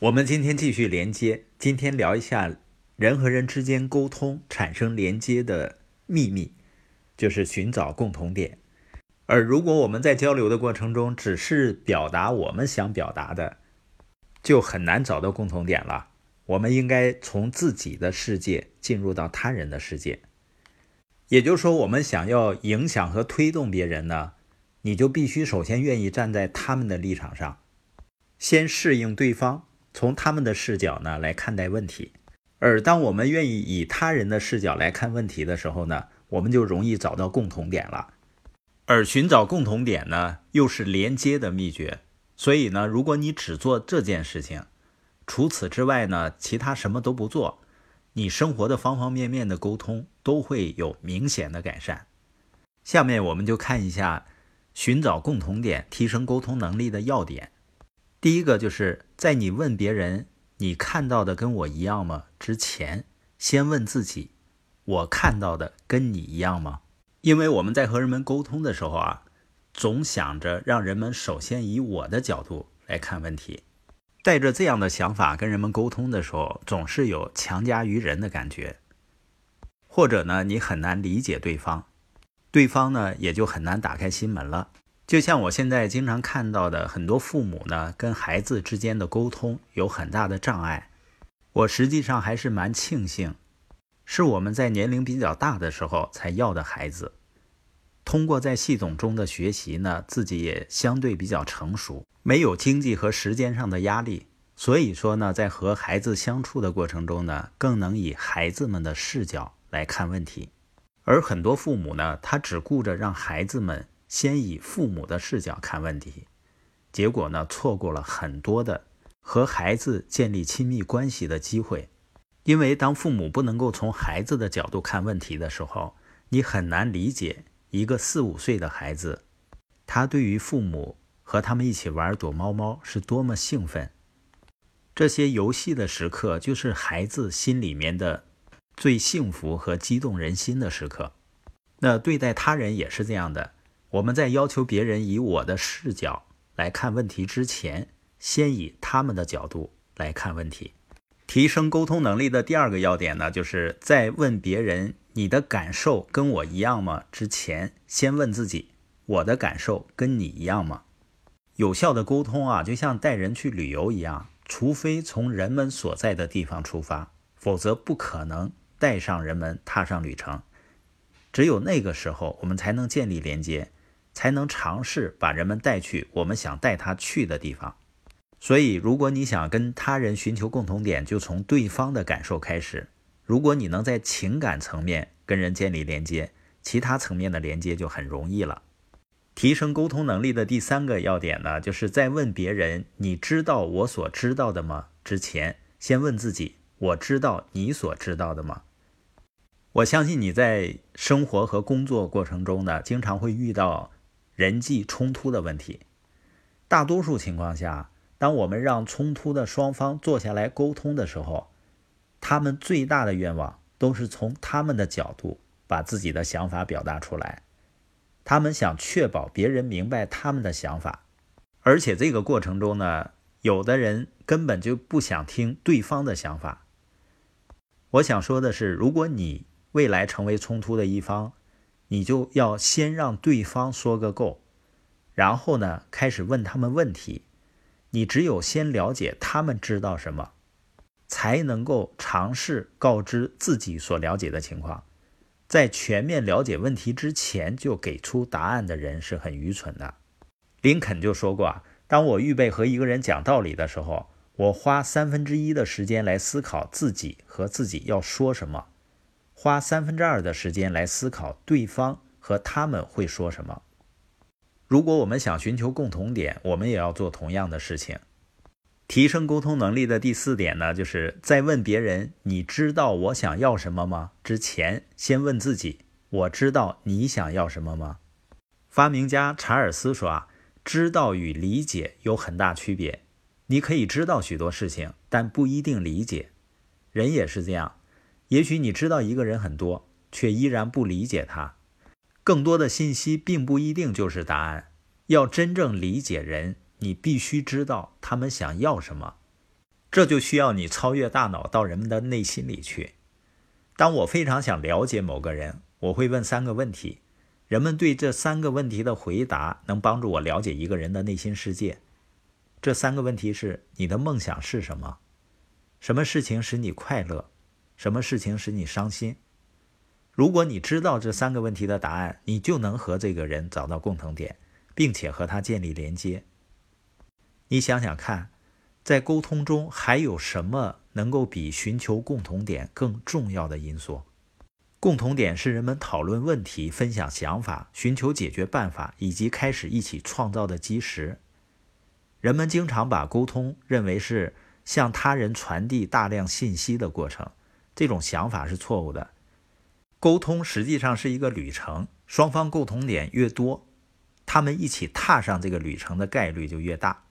我们今天继续连接，今天聊一下人和人之间沟通产生连接的秘密，就是寻找共同点。而如果我们在交流的过程中只是表达我们想表达的，就很难找到共同点了。我们应该从自己的世界进入到他人的世界，也就是说，我们想要影响和推动别人呢，你就必须首先愿意站在他们的立场上，先适应对方。从他们的视角呢来看待问题，而当我们愿意以他人的视角来看问题的时候呢，我们就容易找到共同点了。而寻找共同点呢，又是连接的秘诀。所以呢，如果你只做这件事情，除此之外呢，其他什么都不做，你生活的方方面面的沟通都会有明显的改善。下面我们就看一下寻找共同点、提升沟通能力的要点。第一个就是在你问别人“你看到的跟我一样吗”之前，先问自己：“我看到的跟你一样吗？”因为我们在和人们沟通的时候啊，总想着让人们首先以我的角度来看问题，带着这样的想法跟人们沟通的时候，总是有强加于人的感觉，或者呢，你很难理解对方，对方呢也就很难打开心门了。就像我现在经常看到的，很多父母呢跟孩子之间的沟通有很大的障碍。我实际上还是蛮庆幸，是我们在年龄比较大的时候才要的孩子。通过在系统中的学习呢，自己也相对比较成熟，没有经济和时间上的压力，所以说呢，在和孩子相处的过程中呢，更能以孩子们的视角来看问题。而很多父母呢，他只顾着让孩子们。先以父母的视角看问题，结果呢，错过了很多的和孩子建立亲密关系的机会。因为当父母不能够从孩子的角度看问题的时候，你很难理解一个四五岁的孩子，他对于父母和他们一起玩躲猫猫是多么兴奋。这些游戏的时刻，就是孩子心里面的最幸福和激动人心的时刻。那对待他人也是这样的。我们在要求别人以我的视角来看问题之前，先以他们的角度来看问题。提升沟通能力的第二个要点呢，就是在问别人“你的感受跟我一样吗”之前，先问自己：“我的感受跟你一样吗？”有效的沟通啊，就像带人去旅游一样，除非从人们所在的地方出发，否则不可能带上人们踏上旅程。只有那个时候，我们才能建立连接。才能尝试把人们带去我们想带他去的地方。所以，如果你想跟他人寻求共同点，就从对方的感受开始。如果你能在情感层面跟人建立连接，其他层面的连接就很容易了。提升沟通能力的第三个要点呢，就是在问别人“你知道我所知道的吗”之前，先问自己：“我知道你所知道的吗？”我相信你在生活和工作过程中呢，经常会遇到。人际冲突的问题，大多数情况下，当我们让冲突的双方坐下来沟通的时候，他们最大的愿望都是从他们的角度把自己的想法表达出来。他们想确保别人明白他们的想法，而且这个过程中呢，有的人根本就不想听对方的想法。我想说的是，如果你未来成为冲突的一方，你就要先让对方说个够，然后呢，开始问他们问题。你只有先了解他们知道什么，才能够尝试告知自己所了解的情况。在全面了解问题之前就给出答案的人是很愚蠢的。林肯就说过啊，当我预备和一个人讲道理的时候，我花三分之一的时间来思考自己和自己要说什么。花三分之二的时间来思考对方和他们会说什么。如果我们想寻求共同点，我们也要做同样的事情。提升沟通能力的第四点呢，就是在问别人“你知道我想要什么吗”之前，先问自己：“我知道你想要什么吗？”发明家查尔斯说：“啊，知道与理解有很大区别。你可以知道许多事情，但不一定理解。人也是这样。”也许你知道一个人很多，却依然不理解他。更多的信息并不一定就是答案。要真正理解人，你必须知道他们想要什么。这就需要你超越大脑，到人们的内心里去。当我非常想了解某个人，我会问三个问题，人们对这三个问题的回答能帮助我了解一个人的内心世界。这三个问题是：你的梦想是什么？什么事情使你快乐？什么事情使你伤心？如果你知道这三个问题的答案，你就能和这个人找到共同点，并且和他建立连接。你想想看，在沟通中还有什么能够比寻求共同点更重要的因素？共同点是人们讨论问题、分享想法、寻求解决办法以及开始一起创造的基石。人们经常把沟通认为是向他人传递大量信息的过程，这种想法是错误的。沟通实际上是一个旅程，双方共同点越多，他们一起踏上这个旅程的概率就越大。